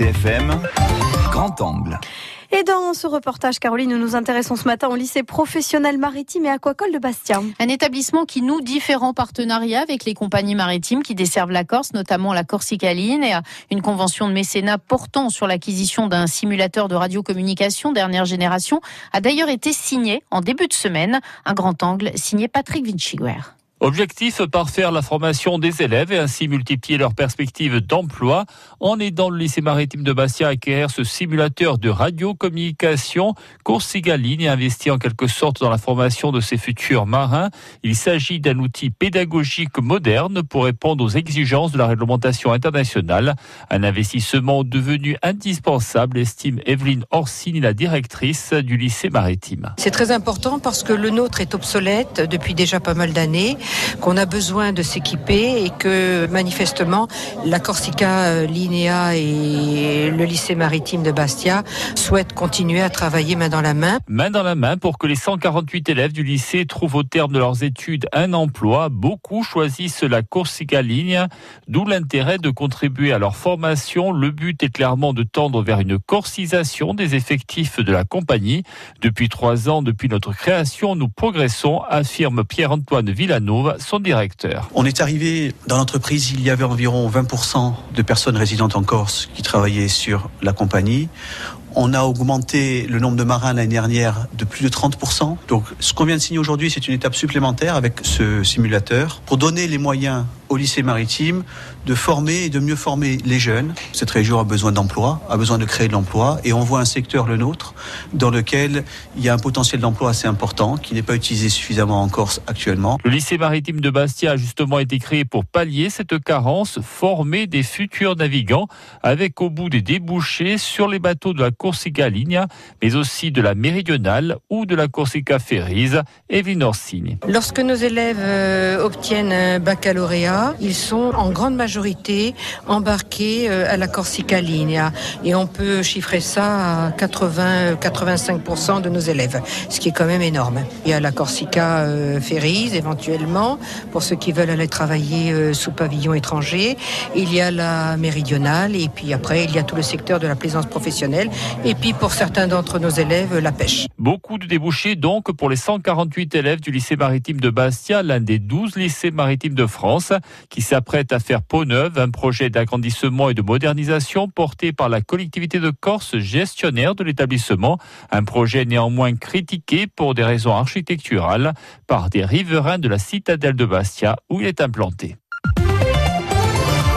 RCFM, grand angle. Et dans ce reportage, Caroline, nous nous intéressons ce matin au lycée professionnel maritime et aquacole de Bastia. Un établissement qui noue différents partenariats avec les compagnies maritimes qui desservent la Corse, notamment la Corsica Line, et une convention de mécénat portant sur l'acquisition d'un simulateur de radiocommunication dernière génération a d'ailleurs été signée en début de semaine. Un grand angle signé Patrick Vinciguer. Objectif, parfaire la formation des élèves et ainsi multiplier leurs perspectives d'emploi. En aidant le lycée maritime de Bastia à acquérir ce simulateur de radiocommunication, Corsiga Ligne investi en quelque sorte dans la formation de ses futurs marins. Il s'agit d'un outil pédagogique moderne pour répondre aux exigences de la réglementation internationale. Un investissement devenu indispensable, estime Evelyne Orsini, la directrice du lycée maritime. C'est très important parce que le nôtre est obsolète depuis déjà pas mal d'années qu'on a besoin de s'équiper et que manifestement la Corsica euh, Linea et le lycée maritime de Bastia souhaitent continuer à travailler main dans la main. Main dans la main pour que les 148 élèves du lycée trouvent au terme de leurs études un emploi. Beaucoup choisissent la Corsica Linea, d'où l'intérêt de contribuer à leur formation. Le but est clairement de tendre vers une corcisation des effectifs de la compagnie. Depuis trois ans, depuis notre création, nous progressons, affirme Pierre-Antoine Villano son directeur. On est arrivé dans l'entreprise, il y avait environ 20% de personnes résidentes en Corse qui travaillaient sur la compagnie. On a augmenté le nombre de marins l'année dernière de plus de 30%. Donc ce qu'on vient de signer aujourd'hui, c'est une étape supplémentaire avec ce simulateur pour donner les moyens au lycée maritime de former et de mieux former les jeunes. Cette région a besoin d'emploi, a besoin de créer de l'emploi et on voit un secteur, le nôtre, dans lequel il y a un potentiel d'emploi assez important qui n'est pas utilisé suffisamment en Corse actuellement. Le lycée maritime de Bastia a justement été créé pour pallier cette carence, former des futurs navigants avec au bout des débouchés sur les bateaux de la Corsica Linea, mais aussi de la Méridionale ou de la Corsica Ferries et Vinorsini. Lorsque nos élèves euh, obtiennent un baccalauréat, ils sont en grande majorité embarqués euh, à la Corsica Linea et on peut chiffrer ça à 80-85% de nos élèves, ce qui est quand même énorme. Il y a la Corsica euh, Ferries éventuellement pour ceux qui veulent aller travailler sous pavillon étranger. Il y a la Méridionale et puis après il y a tout le secteur de la plaisance professionnelle et puis pour certains d'entre nos élèves, la pêche. Beaucoup de débouchés donc pour les 148 élèves du lycée maritime de Bastia, l'un des 12 lycées maritimes de France, qui s'apprête à faire peau neuve, un projet d'agrandissement et de modernisation porté par la collectivité de Corse, gestionnaire de l'établissement. Un projet néanmoins critiqué pour des raisons architecturales par des riverains de la citadelle de Bastia où il est implanté.